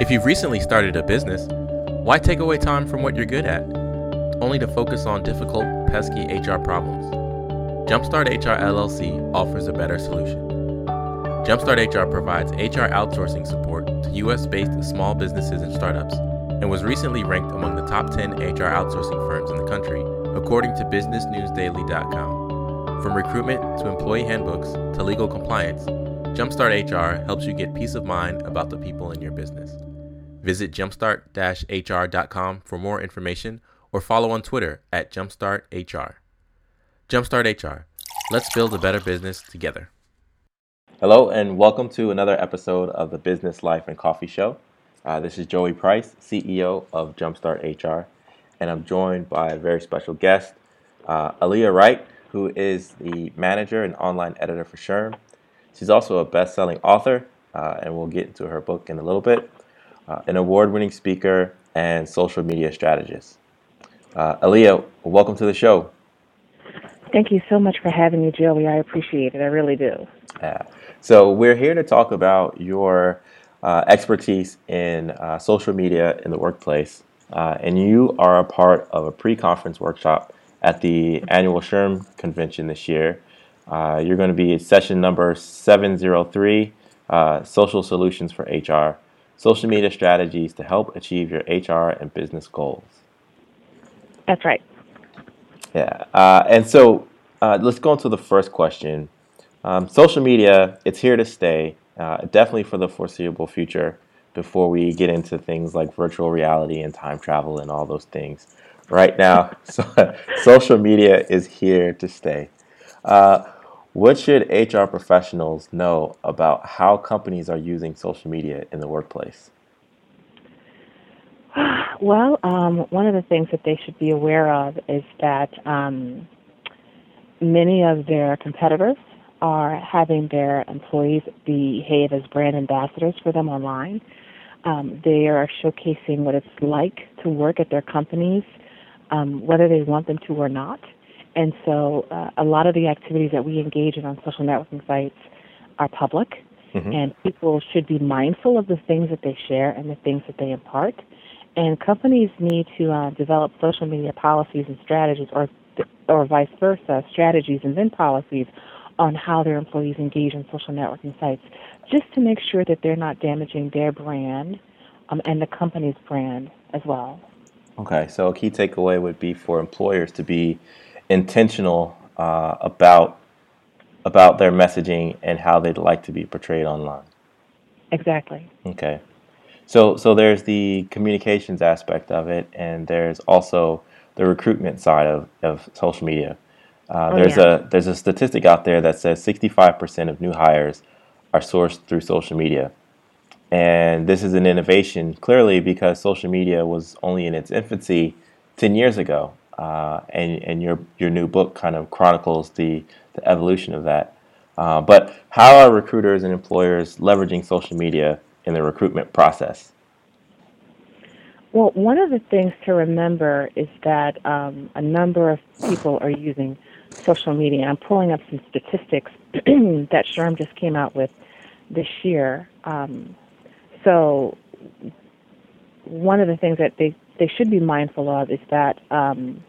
If you've recently started a business, why take away time from what you're good at, only to focus on difficult, pesky HR problems? Jumpstart HR LLC offers a better solution. Jumpstart HR provides HR outsourcing support to US based small businesses and startups and was recently ranked among the top 10 HR outsourcing firms in the country, according to BusinessNewsDaily.com. From recruitment to employee handbooks to legal compliance, Jumpstart HR helps you get peace of mind about the people in your business. Visit jumpstart-hr.com for more information or follow on Twitter at jumpstarthr. Jumpstart HR. Let's build a better business together. Hello, and welcome to another episode of the Business Life and Coffee Show. Uh, this is Joey Price, CEO of Jumpstart HR, and I'm joined by a very special guest, uh, Aliah Wright, who is the manager and online editor for SHRM. She's also a best selling author, uh, and we'll get into her book in a little bit uh, an award winning speaker, and social media strategist. Uh, Aliah, welcome to the show. Thank you so much for having me, Joey. I appreciate it. I really do. Yeah. So, we're here to talk about your uh, expertise in uh, social media in the workplace. Uh, and you are a part of a pre conference workshop at the annual SHRM convention this year. Uh, you're going to be at session number 703 uh, Social Solutions for HR social media strategies to help achieve your HR and business goals. That's right. Yeah. Uh, and so uh, let's go into the first question. Um, social media, it's here to stay, uh, definitely for the foreseeable future before we get into things like virtual reality and time travel and all those things. Right now, so, social media is here to stay. What should HR professionals know about how companies are using social media in the workplace? Well, um, one of the things that they should be aware of is that um, many of their competitors are having their employees behave as brand ambassadors for them online. Um, they are showcasing what it's like to work at their companies, um, whether they want them to or not. And so uh, a lot of the activities that we engage in on social networking sites are public, mm-hmm. and people should be mindful of the things that they share and the things that they impart. And companies need to uh, develop social media policies and strategies, or or vice versa, strategies and then policies on how their employees engage in social networking sites, just to make sure that they're not damaging their brand um, and the company's brand as well. Okay, so a key takeaway would be for employers to be intentional uh, about about their messaging and how they'd like to be portrayed online. Exactly. Okay. So so there's the communications aspect of it, and there's also the recruitment side of, of social media. Uh, oh, there's yeah. a there's a statistic out there that says 65% of new hires are sourced through social media, and this is an innovation clearly because social media was only in its infancy 10 years ago, uh, and and your your new book kind of chronicles the the evolution of that. Uh, but how are recruiters and employers leveraging social media in the recruitment process? Well, one of the things to remember is that um, a number of people are using social media. I'm pulling up some statistics that SHRM just came out with this year. Um, so, one of the things that they, they should be mindful of is that um,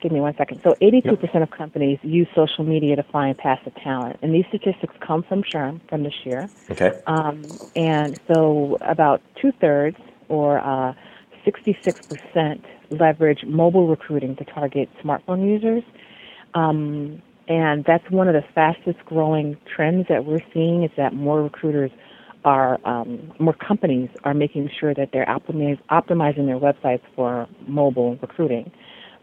give me one second. So 82% yep. of companies use social media to find passive talent. And these statistics come from SHRM from this year. Okay. Um, and so about two thirds or uh, 66% leverage mobile recruiting to target smartphone users. Um, and that's one of the fastest growing trends that we're seeing is that more recruiters are, um, more companies are making sure that they're optimize, optimizing their websites for mobile recruiting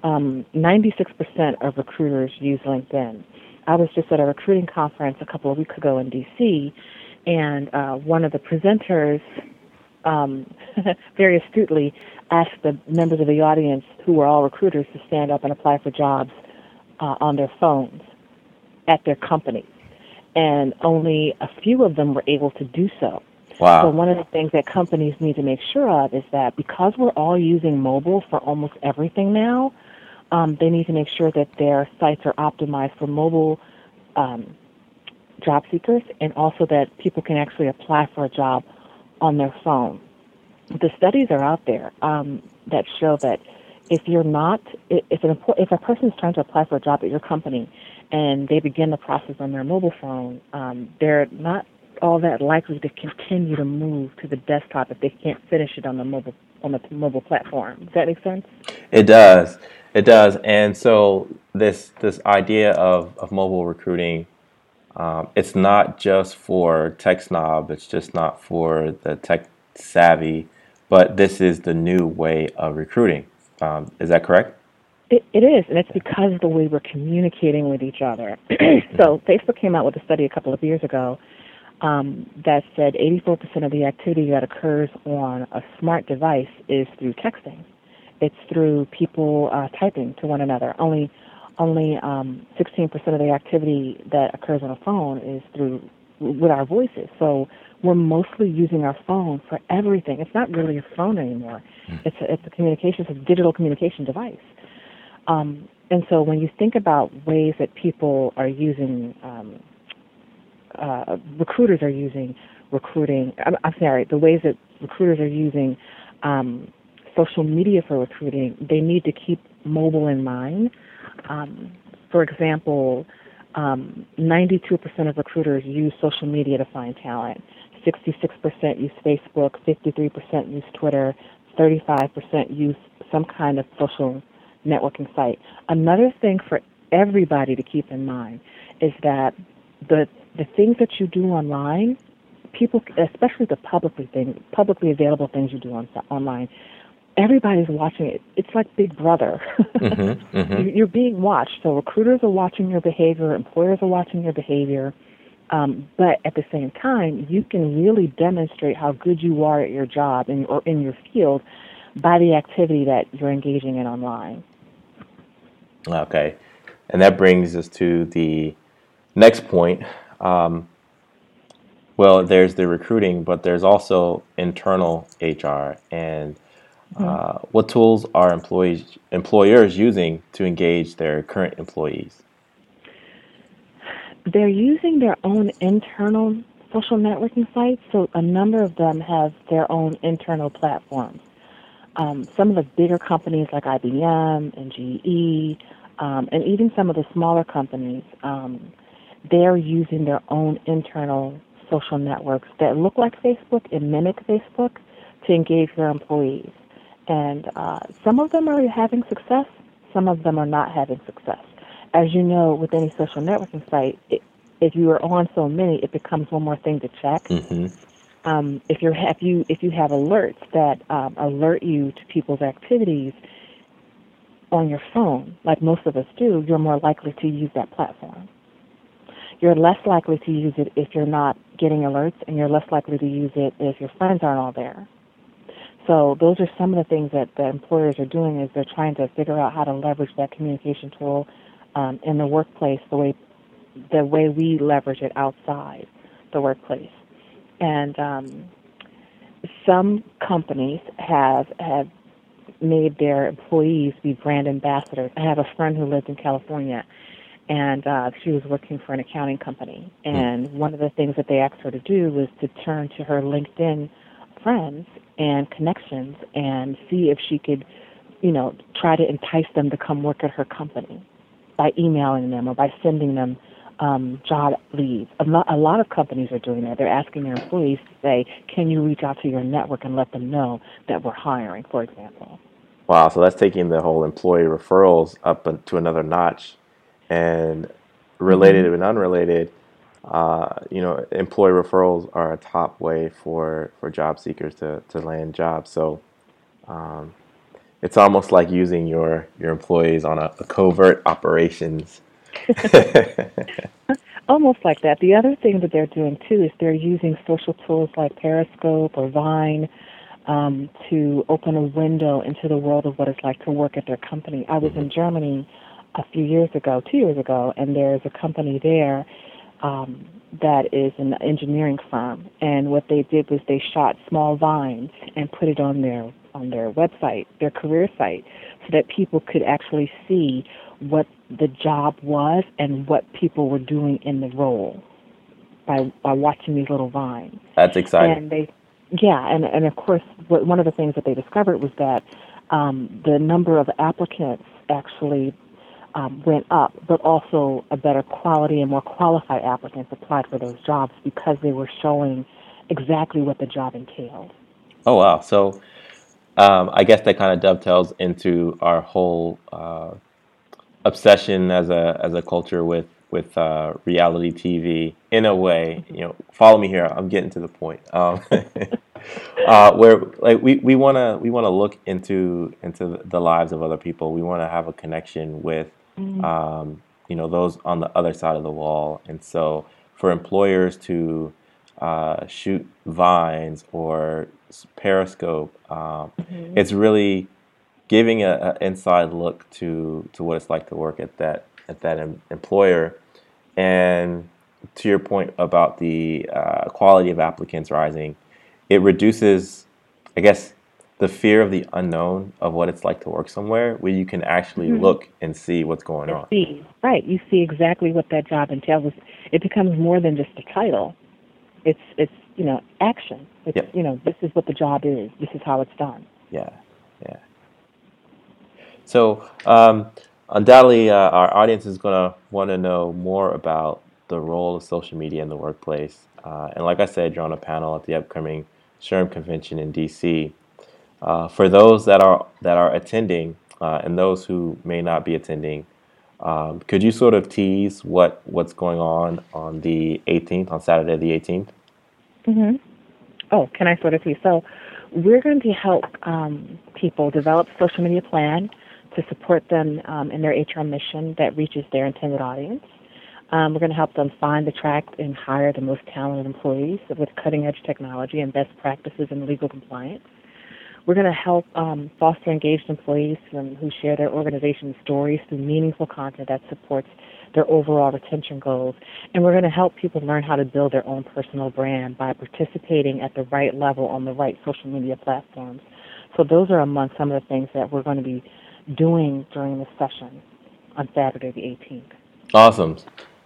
um, 96% of recruiters use LinkedIn. I was just at a recruiting conference a couple of weeks ago in DC, and uh, one of the presenters um, very astutely asked the members of the audience, who were all recruiters, to stand up and apply for jobs uh, on their phones at their company. And only a few of them were able to do so. Wow. So one of the things that companies need to make sure of is that because we're all using mobile for almost everything now, um, they need to make sure that their sites are optimized for mobile um, job seekers and also that people can actually apply for a job on their phone. The studies are out there um, that show that if you're not, if an if a person is trying to apply for a job at your company, and they begin the process on their mobile phone, um, they're not all that likely to continue to move to the desktop if they can't finish it on the mobile on the mobile platform. Does that make sense? It does. It does. And so this this idea of, of mobile recruiting, um, it's not just for tech snob. It's just not for the tech savvy, but this is the new way of recruiting. Um, is that correct? It, it is, and it's because of the way we're communicating with each other. so Facebook came out with a study a couple of years ago um, that said 84% of the activity that occurs on a smart device is through texting. It's through people uh, typing to one another. Only only um, 16% of the activity that occurs on a phone is through with our voices. So we're mostly using our phone for everything. It's not really a phone anymore. Mm. It's a, it's a communication, it's a digital communication device. Um, and so when you think about ways that people are using um, uh, recruiters are using recruiting. I'm, I'm, sorry, the ways that recruiters are using um, social media for recruiting, they need to keep mobile in mind. Um, for example, um, 92% of recruiters use social media to find talent. 66% use Facebook, 53% use Twitter, 35% use some kind of social networking site. Another thing for everybody to keep in mind is that the the things that you do online, people, especially the publicly thing, publicly available things you do on online, everybody's watching it. It's like Big Brother. mm-hmm, mm-hmm. You're being watched. So recruiters are watching your behavior, employers are watching your behavior. Um, but at the same time, you can really demonstrate how good you are at your job in, or in your field by the activity that you're engaging in online. Okay. And that brings us to the next point, um, well, there's the recruiting, but there's also internal HR. And uh, what tools are employees employers using to engage their current employees? They're using their own internal social networking sites. So a number of them have their own internal platforms. Um, some of the bigger companies like IBM and GE, um, and even some of the smaller companies. Um, they're using their own internal social networks that look like Facebook and mimic Facebook to engage their employees. And uh, some of them are having success, some of them are not having success. As you know, with any social networking site, it, if you are on so many, it becomes one more thing to check. Mm-hmm. Um, if you're if you if you have alerts that um, alert you to people's activities on your phone, like most of us do, you're more likely to use that platform you're less likely to use it if you're not getting alerts, and you're less likely to use it if your friends aren't all there. So those are some of the things that the employers are doing is they're trying to figure out how to leverage that communication tool um, in the workplace the way the way we leverage it outside the workplace. And um, some companies have have made their employees be brand ambassadors. I have a friend who lived in California, and uh, she was working for an accounting company. Hmm. And one of the things that they asked her to do was to turn to her LinkedIn friends and connections and see if she could, you know, try to entice them to come work at her company by emailing them or by sending them um, job leads. A lot, a lot of companies are doing that. They're asking their employees to say, "Can you reach out to your network and let them know that we're hiring?" For example. Wow, so that's taking the whole employee referrals up to another notch and related mm-hmm. and unrelated, uh, you know, employee referrals are a top way for, for job seekers to, to land jobs. So um, it's almost like using your, your employees on a, a covert operations. almost like that. The other thing that they're doing too is they're using social tools like Periscope or Vine um, to open a window into the world of what it's like to work at their company. I was mm-hmm. in Germany a few years ago, two years ago, and there's a company there um, that is an engineering firm. And what they did was they shot small vines and put it on their on their website, their career site, so that people could actually see what the job was and what people were doing in the role by by watching these little vines. That's exciting. And they yeah, and and of course, what, one of the things that they discovered was that um, the number of applicants actually um, went up, but also a better quality and more qualified applicants applied for those jobs because they were showing exactly what the job entailed. Oh wow! So um, I guess that kind of dovetails into our whole uh, obsession as a as a culture with with uh, reality TV in a way. You know, follow me here. I'm getting to the point. Um, uh, where like we we want to we want to look into into the lives of other people. We want to have a connection with Mm-hmm. um, you know those on the other side of the wall. And so for employers to uh, shoot vines or Periscope, um, Mhm. it's really giving a, a inside look to to what it's like to work at that at that em- employer. And to your point about the uh, quality of applicants rising, it reduces, I guess, the fear of the unknown of what it's like to work somewhere where you can actually Mhm. look and see what's going And on. see, right? You see exactly what that job entails. It becomes more than just a title. It's it's you know action. It's Yeah. you know this is what the job is. This is how it's done. Yeah, yeah. So um, undoubtedly, uh, our audience is going to want to know more about the role of social media in the workplace. Uh, and like I said, you're on a panel at the upcoming SHRM convention in DC. Uh, for those that are that are attending uh, and those who may not be attending, um, could you sort of tease what what's going on on the 18th, on Saturday the 18th? hmm Oh, can I sort of see? So, we're going to help um, people develop social media plan to support them um, in their HR mission that reaches their intended audience. Um, we're going to help them find, attract, and hire the most talented employees with cutting edge technology and best practices in legal compliance. We're going to help um, foster engaged employees um, who share their organization's stories through meaningful content that supports their overall retention goals. And we're going to help people learn how to build their own personal brand by participating at the right level on the right social media platforms. So those are among some of the things that we're going to be doing during this session on Saturday the 18th. Awesome.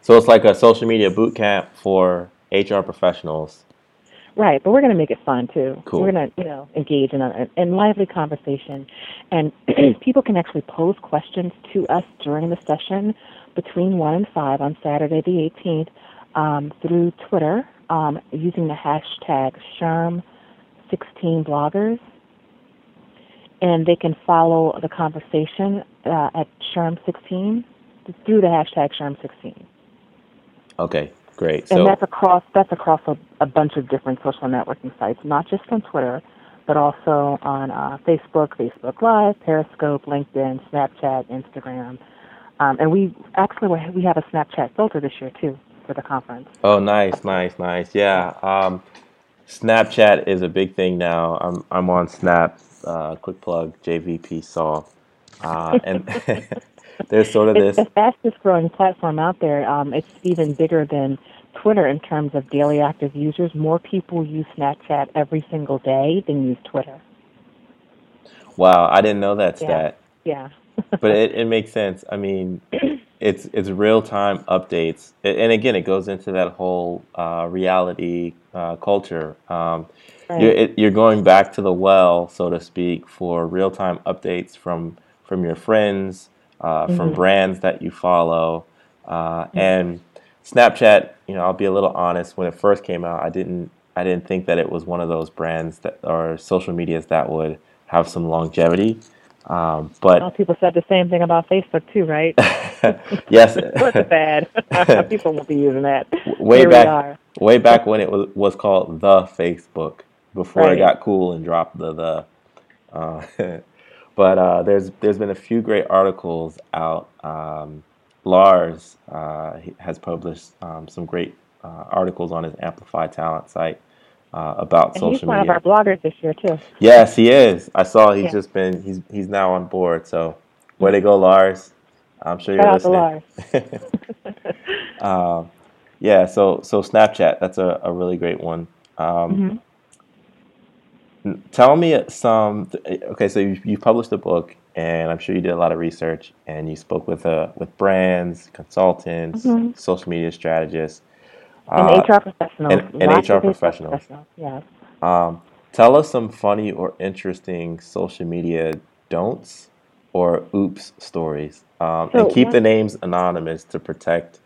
So it's like a social media boot camp for HR professionals. Right, but we're going to make it fun too. Cool. We're going to, you know, engage in a in lively conversation, and people can actually pose questions to us during the session between one and five on Saturday the 18th um, through Twitter um, using the hashtag SHRM16bloggers, and they can follow the conversation uh, at SHRM16 through the hashtag SHRM16. Okay, great. And So that's across that's across a, a bunch of different social networking sites, not just on Twitter, but also on uh, Facebook, Facebook Live, Periscope, LinkedIn, Snapchat, Instagram, um, and we actually we we have a Snapchat filter this year too for the conference. Oh, nice, nice, nice. Yeah. Um, Snapchat is a big thing now. I'm I'm on Snap. Uh, quick plug, JVP Saw. Uh, and there's sort of It's this. the fastest growing platform out there. Um, it's even bigger than Twitter in terms of daily active users. More people use Snapchat every single day than use Twitter. Wow, I didn't know that stat, Yeah. but it, it makes sense. I mean, it's it's real time updates, and again, it goes into that whole uh, reality uh, culture. Um, you're, it, you're going back to the well, so to speak, for real time updates from from your friends, uh, from hmm brands that you follow, uh, and Snapchat. You know, I'll be a little honest. When it first came out, I didn't I didn't think that it was one of those brands that or social medias that would have some longevity. Um, Well, but people said the same thing about Facebook too, right? yes, What's bad? people won't be using that. way Here back are. way back when it was was called the Facebook before it got cool and dropped the the. Uh, but uh, there's there's been a few great articles out. Um, Lars uh, has published um, some great uh, articles on his Amplify Talent site uh, about And he's social one of media. our bloggers this year too. Yes, he is. I saw he's Yeah. just been he's he's now on board. So way to go, Lars. I'm sure you're out to listening. Lars. um, yeah, so so Snapchat, that's a, a really great one. Um, hmm n- tell me some. Okay, so you you published a book, and I'm sure you did a lot of research, and you spoke with uh with brands, consultants, hmm social media strategists, And uh, HR professionals, and and HR of HR professionals. professionals. Yes. Um, Tell us some funny or interesting social media don'ts or oops stories, um, So and keep one the names anonymous to protect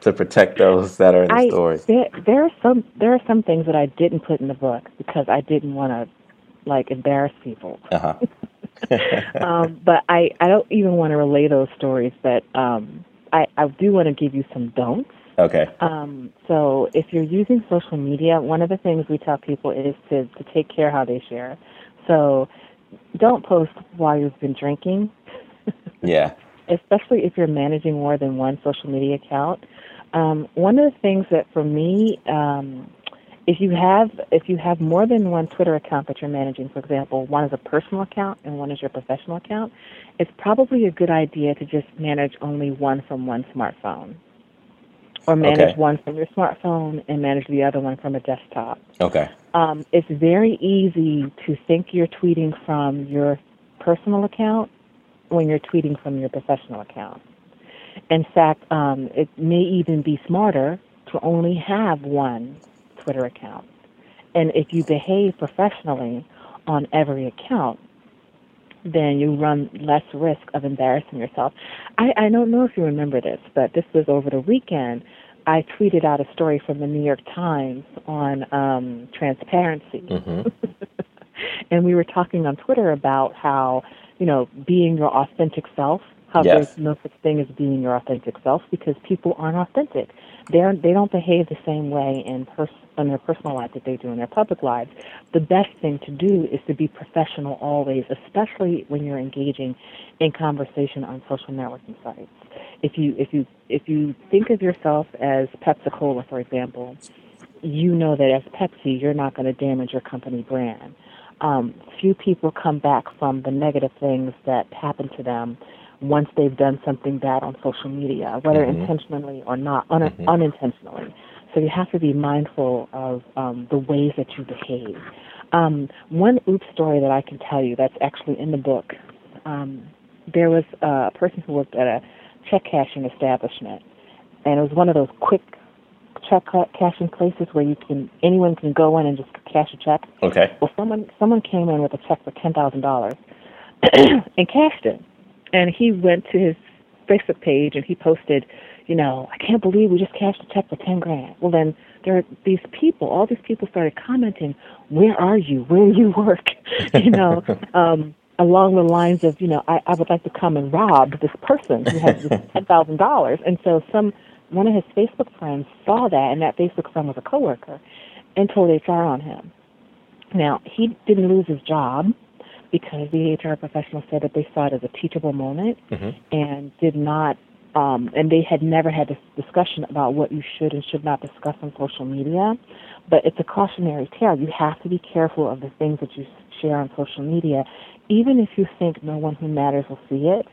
to protect those that are in the I story. there there are some there are some things that I didn't put in the book because I didn't want to like embarrass people. Uh-huh. um, but I I don't even want to relay those stories. But um, I I do want to give you some don'ts. okay. Um, so if you're using social media, one of the things we tell people is to to take care how they share. So don't post while you've been drinking Yeah. especially if you're managing more than one social media account. Um, one of the things that for me, um, if you have if you have more than one Twitter account that you're managing, for example, one is a personal account and one is your professional account, it's probably a good idea to just manage only one from one smartphone, or manage Okay. one from your smartphone and manage the other one from a desktop. Okay. Um, it's very easy to think you're tweeting from your personal account when you're tweeting from your professional account. In fact, um, it may even be smarter to only have one Twitter account. And if you behave professionally on every account, then you run less risk of embarrassing yourself. I, I don't know if you remember this, but this was over the weekend. I tweeted out a story from the New York Times on um, transparency. hmm and we were talking on Twitter about how, you know, being your authentic self, how Yes. there's no such thing as being your authentic self because people aren't authentic. They're they don't behave the same way in pers- in their personal life that they do in their public lives. The best thing to do is to be professional always, especially when you're engaging in conversation on social networking sites. If you if you if you think of yourself as Pepsi Cola, for example, you know that as Pepsi, you're not going to damage your company brand. Um, few people come back from the negative things that happen to them once they've done something bad on social media, whether Mhm. intentionally or not, un- Mhm. unintentionally. So you have to be mindful of um, the ways that you behave. Um, one oops story that I can tell you that's actually in the book. Um, there was a person who worked at a check cashing establishment, and it was one of those quick check ca- cashing places where you can anyone can go in and just cash a check. Okay. Well, someone someone came in with a check for ten thousand dollars and cashed it, and he went to his Facebook page and he posted, you know, I can't believe we just cashed a check for ten grand. Well, then there are these people, all these people started commenting, where are you? Where do you work? you know, um, along the lines of, you know, I, I would like to come and rob this person who has this ten thousand dollars. And so some one of his Facebook friends saw that, and that Facebook friend was a coworker, and told HR on him. Now he didn't lose his job because the HR professional said that they saw it as a teachable moment hmm and did not um, and they had never had this discussion about what you should and should not discuss on social media. But it's a cautionary tale. You have to be careful of the things that you share on social media, even if you think no one who matters will see it.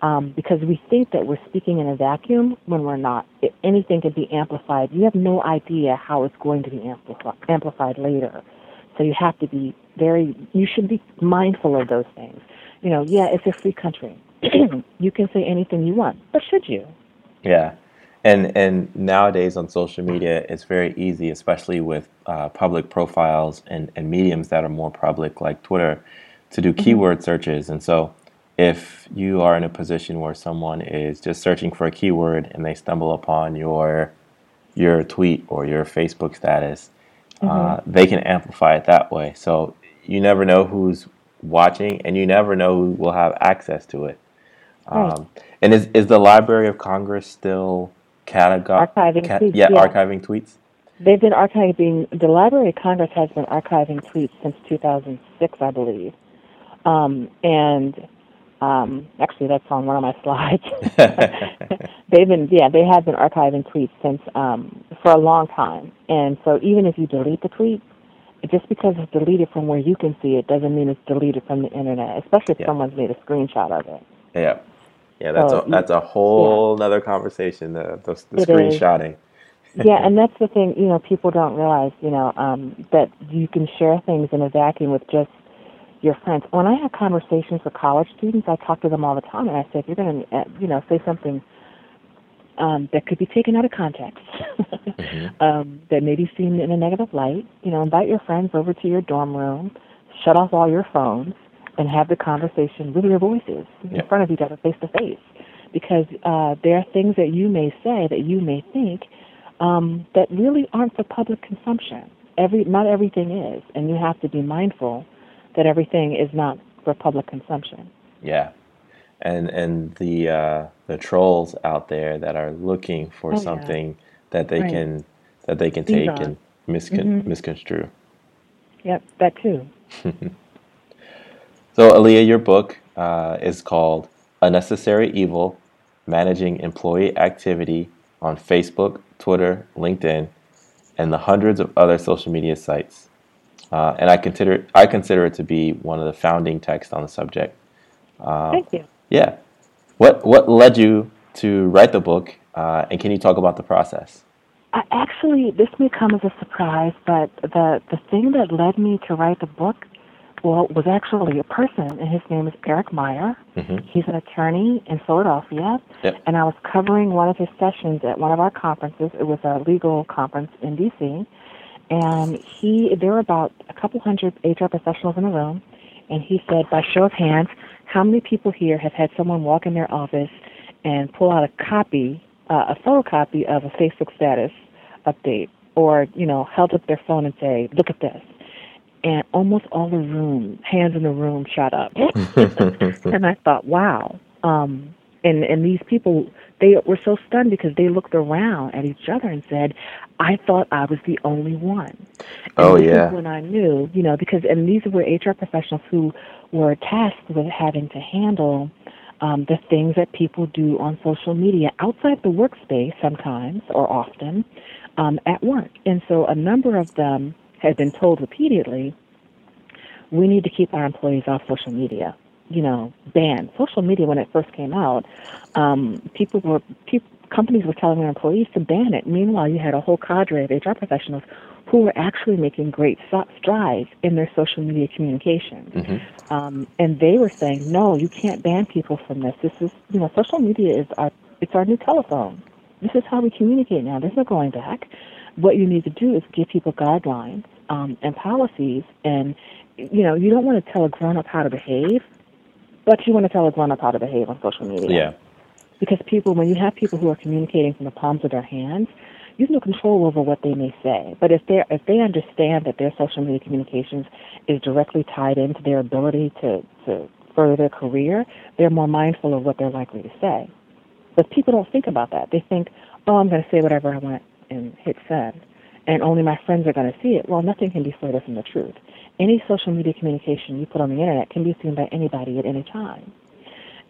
Um, because we think that we're speaking in a vacuum when we're not. If anything can be amplified. You have no idea how it's going to be amplifi- amplified later. So you have to be very, you should be mindful of those things. You know, yeah, it's a free country. you can say anything you want, but should you? Yeah. And and nowadays on social media, it's very easy, especially with uh, public profiles and, and mediums that are more public, like Twitter, to do keyword searches. And so, if you are in a position where someone is just searching for a keyword and they stumble upon your your tweet or your Facebook status, uh, they can amplify it that way. So you never know who's watching, and you never know who will have access to it. Right. Um, and is is the Library of Congress still catalog? Archiving ca- tweets, yeah, yeah. archiving tweets. They've been archiving, the Library of Congress has been archiving tweets since 2006, I believe. Um, and um, actually, that's on one of my slides. They've been, yeah, they have been archiving tweets since um, for a long time. And so even if you delete the tweet, just because it's deleted from where you can see it doesn't mean it's deleted from the internet, especially if Yeah. someone's made a screenshot of it. yeah, yeah. That's So a that's a whole nother conversation. The the, the screenshotting. yeah, and that's the thing, you know, people don't realize, you know, um, that you can share things in a vacuum with just your friends. When I have conversations with college students, I talk to them all the time, and I say, if you're going to, uh, you know, say something um, that could be taken out of context, mm-hmm. um, that may be seen in a negative light. You know, invite your friends over to your dorm room, shut off all your phones, and have the conversation with your voices in front of each other, face to face. Because uh, there are things that you may say that you may think um, that really aren't for public consumption. Every not everything is, and you have to be mindful that everything is not for public consumption. Yeah, and and the uh, the trolls out there that are looking for oh, something yeah. that they right. can that they can These take are. and miscon- mm-hmm. misconstrue. Yep, that too. so, Aliah, your book uh, is called "A Necessary Evil: Managing Employee Activity on Facebook, Twitter, LinkedIn, and the hundreds of other social media sites." Uh, and I consider I consider it to be one of the founding texts on the subject. Uh, Thank you. Yeah. What what led you to write the book, uh, and can you talk about the process? actually, this may come as a surprise, but the the thing that led me to write the book, well, was actually a person, and his name is Eric Meyer. Mm-hmm. He's an attorney in Philadelphia, yep. and I was covering one of his sessions at one of our conferences. It was a legal conference in D.C., and he there were about a couple hundred HR professionals in the room, and he said, by show of hands, how many people here have had someone walk in their office and pull out a copy, uh, a photocopy of a Facebook status update, or you know, held up their phone and say, "Look at this," and almost all the room, hands in the room, shot up, and I thought, "Wow." Um, and and these people they were so stunned because they looked around at each other and said, "I thought I was the only one." And oh yeah. When I knew, you know, because and these were HR professionals who were tasked with having to handle um, the things that people do on social media outside the workspace sometimes or often um, at work. And so a number of them had been told repeatedly, we need to keep our employees off social media you know, banned. Social media, when it first came out, um, people were people, companies were telling their employees to ban it. Meanwhile, you had a whole cadre of HR professionals who were actually making great strides in their social media communications. Mm-hmm. Um, and they were saying, no, you can't ban people from this. This is, you know, social media is our, it's our new telephone. This is how we communicate now. There's no going back. What you need to do is give people guidelines um, and policies. And, you know, you don't want to tell a grown up how to behave but you want to tell a grown up how to behave on social media. Yeah. Because people, when you have people who are communicating from the palms of their hands, you have no control over what they may say. But if they if they understand that their social media communications is directly tied into their ability to, to further their career, they're more mindful of what they're likely to say. But people don't think about that. They think, oh, I'm going to say whatever I want and hit send, and only my friends are going to see it. Well, nothing can be further from the truth any social media communication you put on the internet can be seen by anybody at any time.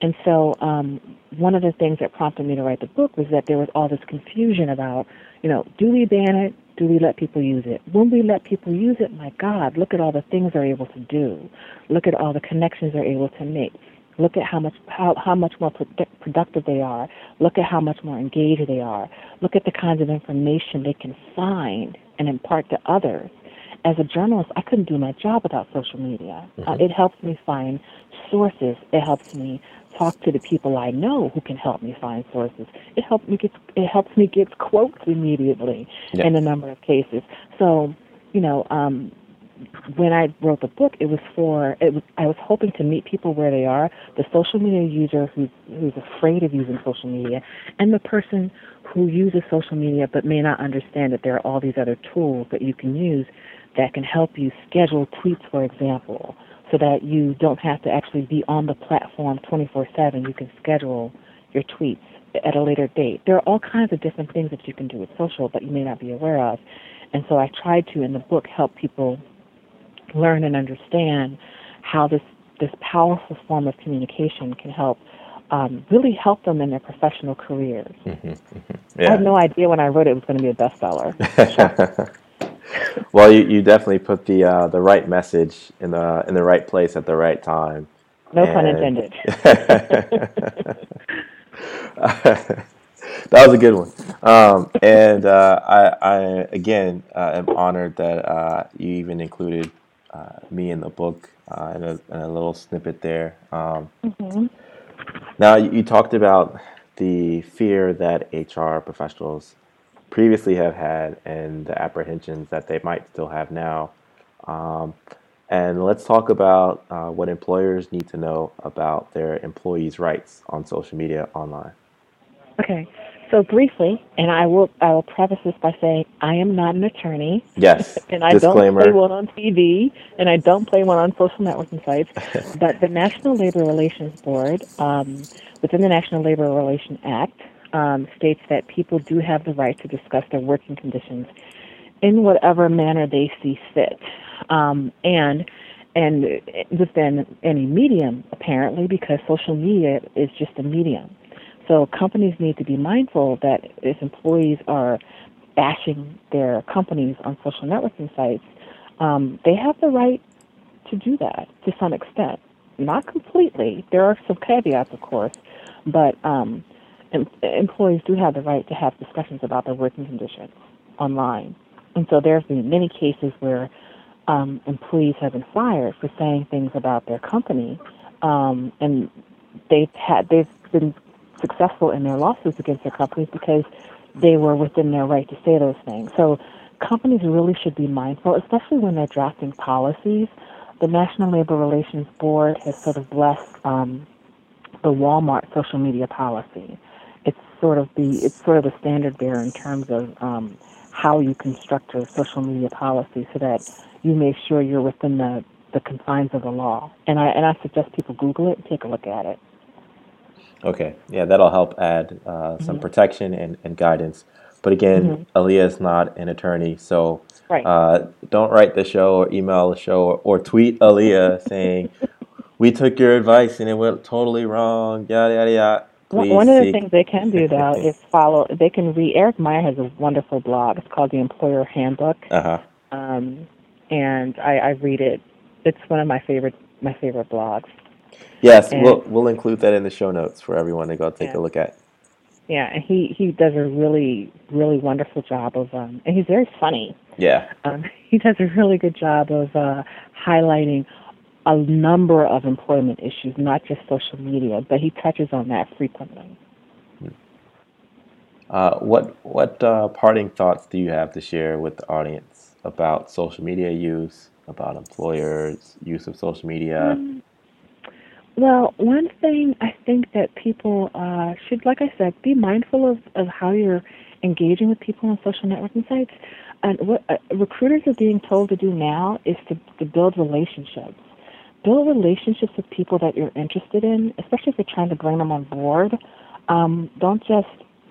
And so, um, one of the things that prompted me to write the book was that there was all this confusion about, you know, do we ban it? Do we let people use it? When we let people use it, my God, look at all the things they're able to do. Look at all the connections they're able to make. Look at how much how, how much more productive they are. Look at how much more engaged they are. Look at the kinds of information they can find and impart to others as a journalist, I couldn't do my job without social media. Uh, mm-hmm. Uh, it helps me find sources. It helps me talk to the people I know who can help me find sources. It helps me get it helps me get quotes immediately yeah. in a number of cases. So, you know, um, when I wrote the book, it was for it was I was hoping to meet people where they are, the social media user who's who's afraid of using social media, and the person who uses social media but may not understand that there are all these other tools that you can use that can help you schedule tweets, for example, so that you don't have to actually be on the platform 24 7. You can schedule your tweets at a later date. There are all kinds of different things that you can do with social that you may not be aware of. And so I tried to, in the book, help people learn and understand how this, this powerful form of communication can help um, really help them in their professional careers. Mm-hmm, mm-hmm. Yeah. I had no idea when I wrote it, it was going to be a bestseller. well, you, you definitely put the uh, the right message in the in the right place at the right time. No and... pun intended. that was a good one. Um, and uh, I, I, again uh, am honored that uh, you even included uh, me in the book uh, in a, in, a, little snippet there. Um, mm-hmm. Now you, you, talked about the fear that HR professionals previously have had and the apprehensions that they might still have now. Um, and let's talk about uh, what employers need to know about their employees' rights on social media online. Okay. So briefly, and I will I will preface this by saying I am not an attorney. Yes. and I Disclaimer. don't play one on TV, and I don't play one on social networking sites. but the National Labor Relations Board, um, within the National Labor Relations Act, um, states that people do have the right to discuss their working conditions in whatever manner they see fit, um, and and within any medium apparently, because social media is just a medium. So companies need to be mindful that if employees are bashing their companies on social networking sites, um, they have the right to do that to some extent. Not completely. There are some caveats, of course, but um, em- employees do have the right to have discussions about their working conditions online. And so there have been many cases where um, employees have been fired for saying things about their company, um, and they've had they've been successful in their lawsuits against their companies because they were within their right to say those things. So companies really should be mindful, especially when they're drafting policies. The National Labor Relations Board has sort of blessed um, the Walmart social media policy. Sort of the it's sort of the standard bearer in terms of um, how you construct a social media policy, so that you make sure you're within the the confines of the law. And I and I suggest people Google it and take a look at it. Okay, yeah, that'll help add uh, some mm-hmm. protection and, and guidance. But again, mm-hmm. Aliah is not an attorney, so right. uh, don't write the show or email the show or, or tweet Aliah saying, "We took your advice and it went totally wrong." Yada yada yada. Please One of the things they can do though is follow. They can read. Eric Meyer has a wonderful blog. It's called the Employer Handbook. Uh huh. Um, and I, I read it. It's one of my favorite my favorite blogs. Yes, and, we'll we'll include that in the show notes for everyone to go take yeah. a look at. Yeah, and he he does a really really wonderful job of um, and he's very funny. Yeah. Um, he does a really good job of uh, highlighting a number of employment issues, not just social media, but he touches on that frequently. Uh, what what uh, parting thoughts do you have to share with the audience about social media use, about employers' use of social media? Um, well, one thing I think that people uh, should, like I said, be mindful of, of how you're engaging with people on social networking sites. And what uh, recruiters are being told to do now is to, to build relationships. Build relationships with people that you're interested in, especially if you're trying to bring them on board. Um, don't just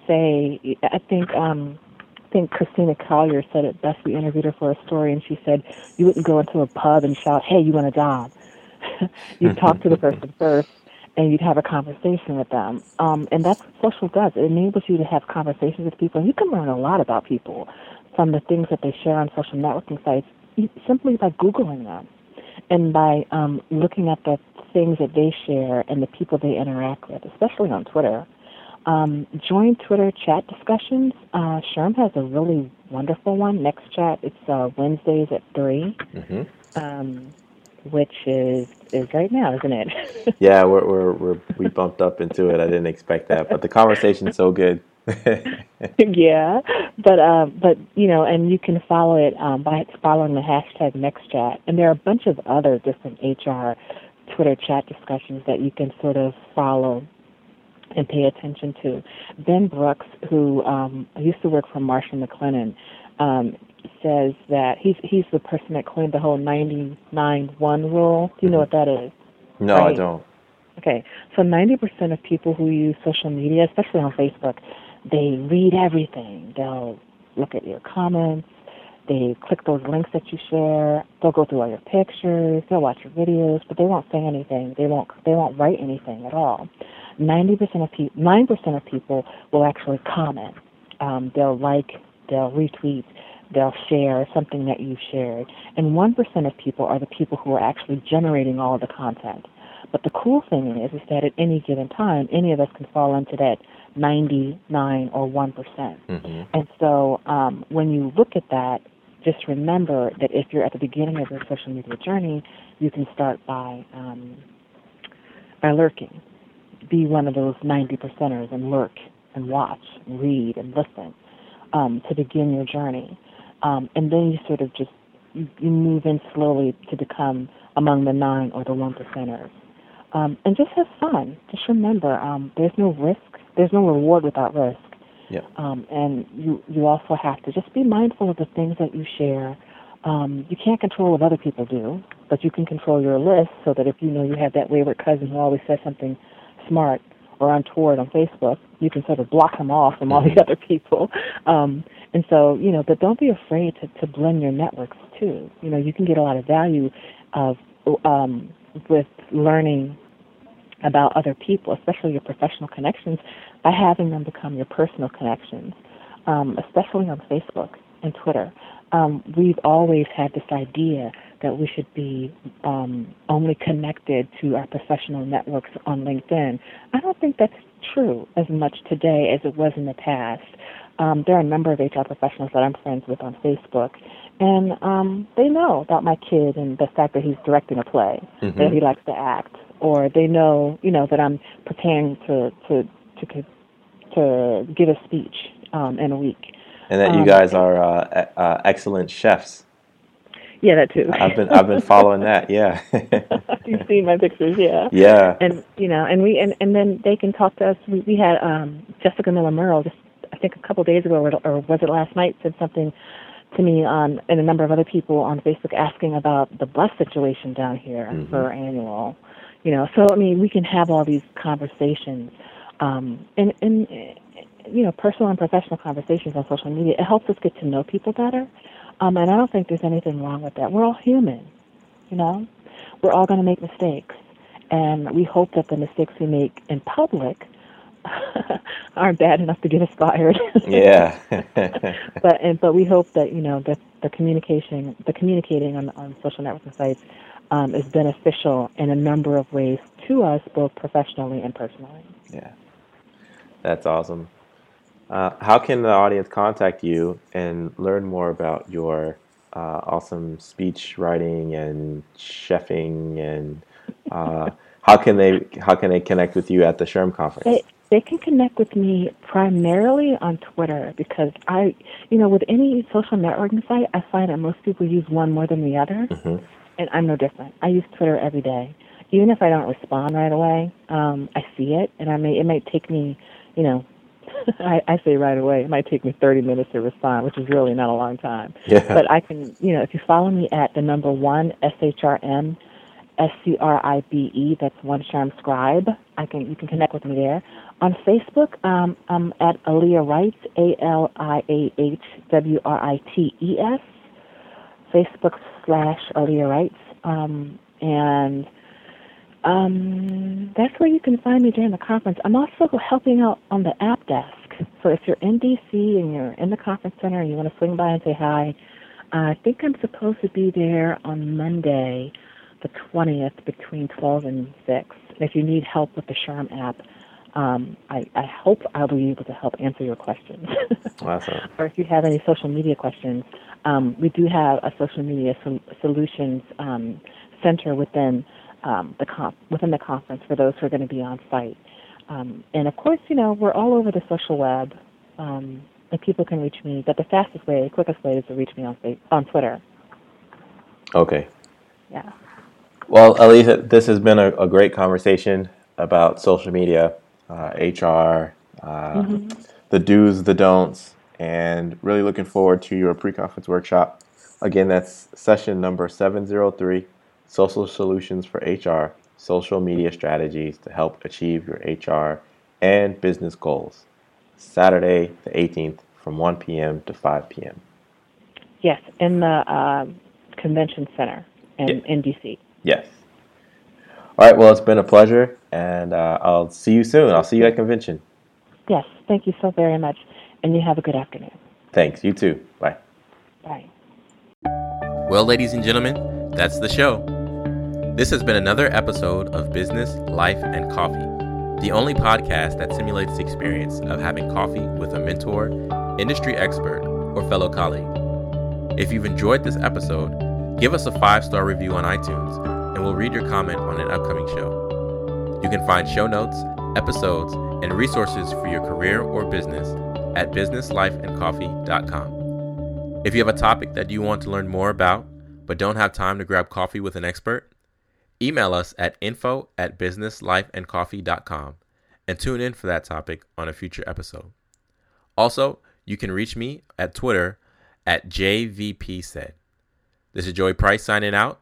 say, I think, um, I think Christina Collier said it best. We interviewed her for a story, and she said, You wouldn't go into a pub and shout, Hey, you want a job? you'd talk to the person first and you'd have a conversation with them. Um, and that's what social does. It enables you to have conversations with people. And you can learn a lot about people from the things that they share on social networking sites simply by Googling them and by um, looking at the things that they share and the people they interact with, especially on Twitter. Um, join Twitter chat discussions. Uh, SHRM has a really wonderful one. Next chat, it's uh, Wednesdays at 3. Mm-hmm. Um, which is is right now, isn't it? yeah, we're, we're, we're we bumped up into it. I didn't expect that, but the conversation's so good. yeah, but uh, but you know, and you can follow it um, by following the hashtag NextChat, and there are a bunch of other different HR Twitter chat discussions that you can sort of follow and pay attention to. Ben Brooks, who um, used to work for Marshall & McLennan, um, says that he's he's the person that coined the whole 99 1 rule. Do you know what that is? No, right? I don't. Okay, so 90% of people who use social media, especially on Facebook, they read everything. They'll look at your comments. They click those links that you share. They'll go through all your pictures. They'll watch your videos, but they won't say anything. They won't. They won't write anything at all. Ninety percent of people, nine percent of people will actually comment. Um, they'll like. They'll retweet they'll share something that you shared. And 1% of people are the people who are actually generating all the content. But the cool thing is, is that at any given time, any of us can fall into that 99 or one mm-hmm. And so um, when you look at that, just remember that if you're at the beginning of your social media journey, you can start by um, by lurking. be one of those 90 percenters and lurk and watch and read and listen um, to begin your journey. Um, and then you sort of just you move in slowly to become among the nine or the one percenters. Um, and just have fun. Just remember, um, there's no risk. There's no reward without risk. Yeah. Um, and you you also have to just be mindful of the things that you share. Um, you can't control what other people do, but you can control your list so that if you know you have that wayward cousin who always says something smart or untoward on Facebook, you can sort of block them off from all the other people. Um, and so, you know, but don't be afraid to, to blend your networks too. You know, you can get a lot of value of um, with learning about other people, especially your professional connections, by having them become your personal connections, um, especially on Facebook and Twitter. Um, we've always had this idea that we should be um, only connected to our professional networks on LinkedIn. I don't think that's true as much today as it was in the past. Um, there are a number of HR professionals that I'm friends with on Facebook, and um, they know about my kid and the fact that he's directing a play, mm-hmm. that he likes to act, or they know, you know, that I'm preparing to to to to give a speech um, in a week. And that you um, guys are uh, uh, excellent chefs. Yeah, that too. I've been I've been following that. Yeah. You've seen my pictures, yeah. Yeah. And you know, and we and and then they can talk to us. We, we had um Jessica Miller Merrell just I think a couple of days ago, or, or was it last night? Said something to me on and a number of other people on Facebook asking about the bus situation down here mm-hmm. for annual. You know, so I mean, we can have all these conversations, um, and and you know, personal and professional conversations on social media. It helps us get to know people better, um, and I don't think there's anything wrong with that. We're all human, you know. We're all going to make mistakes, and we hope that the mistakes we make in public aren't bad enough to get us fired. yeah. but and but we hope that you know that the communication, the communicating on on social networking sites, um, is beneficial in a number of ways to us, both professionally and personally. Yeah, that's awesome. Uh, how can the audience contact you and learn more about your uh, awesome speech writing and chefing and uh, how can they how can they connect with you at the SHRM conference? They, they can connect with me primarily on Twitter because I, you know, with any social networking site, I find that most people use one more than the other, mm-hmm. and I'm no different. I use Twitter every day, even if I don't respond right away. Um, I see it, and I may it might take me, you know, I, I say right away, it might take me 30 minutes to respond, which is really not a long time. Yeah. But I can, you know, if you follow me at the number one S H R M S C R I B E. That's One SHRM Scribe. I can you can connect with me there. On Facebook, um, I'm at Aliah Writes, A L I A H W R I T E S. Facebook slash Aliah Writes, um, and um, that's where you can find me during the conference. I'm also helping out on the app desk. So if you're in DC and you're in the conference center and you want to swing by and say hi, I think I'm supposed to be there on Monday the 20th between 12 and 6. If you need help with the SHRM app, um, I, I, hope I'll be able to help answer your questions. awesome. or if you have any social media questions, um, we do have a social media sol- solutions um, center within um, the comp- within the conference for those who are going to be on site. Um, and of course, you know we're all over the social web, um, and people can reach me. But the fastest way, quickest way, is to reach me on on Twitter. Okay. Yeah. Well, Aliah, this has been a, a great conversation about social media, uh, HR, uh, mm-hmm. the do's, the don'ts, and really looking forward to your pre conference workshop. Again, that's session number 703 Social Solutions for HR Social Media Strategies to Help Achieve Your HR and Business Goals. Saturday, the 18th, from 1 p.m. to 5 p.m. Yes, in the uh, convention center in, yeah. in DC. Yes. All right. Well, it's been a pleasure, and uh, I'll see you soon. I'll see you at convention. Yes. Thank you so very much, and you have a good afternoon. Thanks. You too. Bye. Bye. Well, ladies and gentlemen, that's the show. This has been another episode of Business, Life, and Coffee, the only podcast that simulates the experience of having coffee with a mentor, industry expert, or fellow colleague. If you've enjoyed this episode, give us a five star review on iTunes and we'll read your comment on an upcoming show. You can find show notes, episodes, and resources for your career or business at businesslifeandcoffee.com. If you have a topic that you want to learn more about but don't have time to grab coffee with an expert, email us at info at businesslifeandcoffee.com and tune in for that topic on a future episode. Also, you can reach me at Twitter at JVPSaid. This is Joey Price signing out,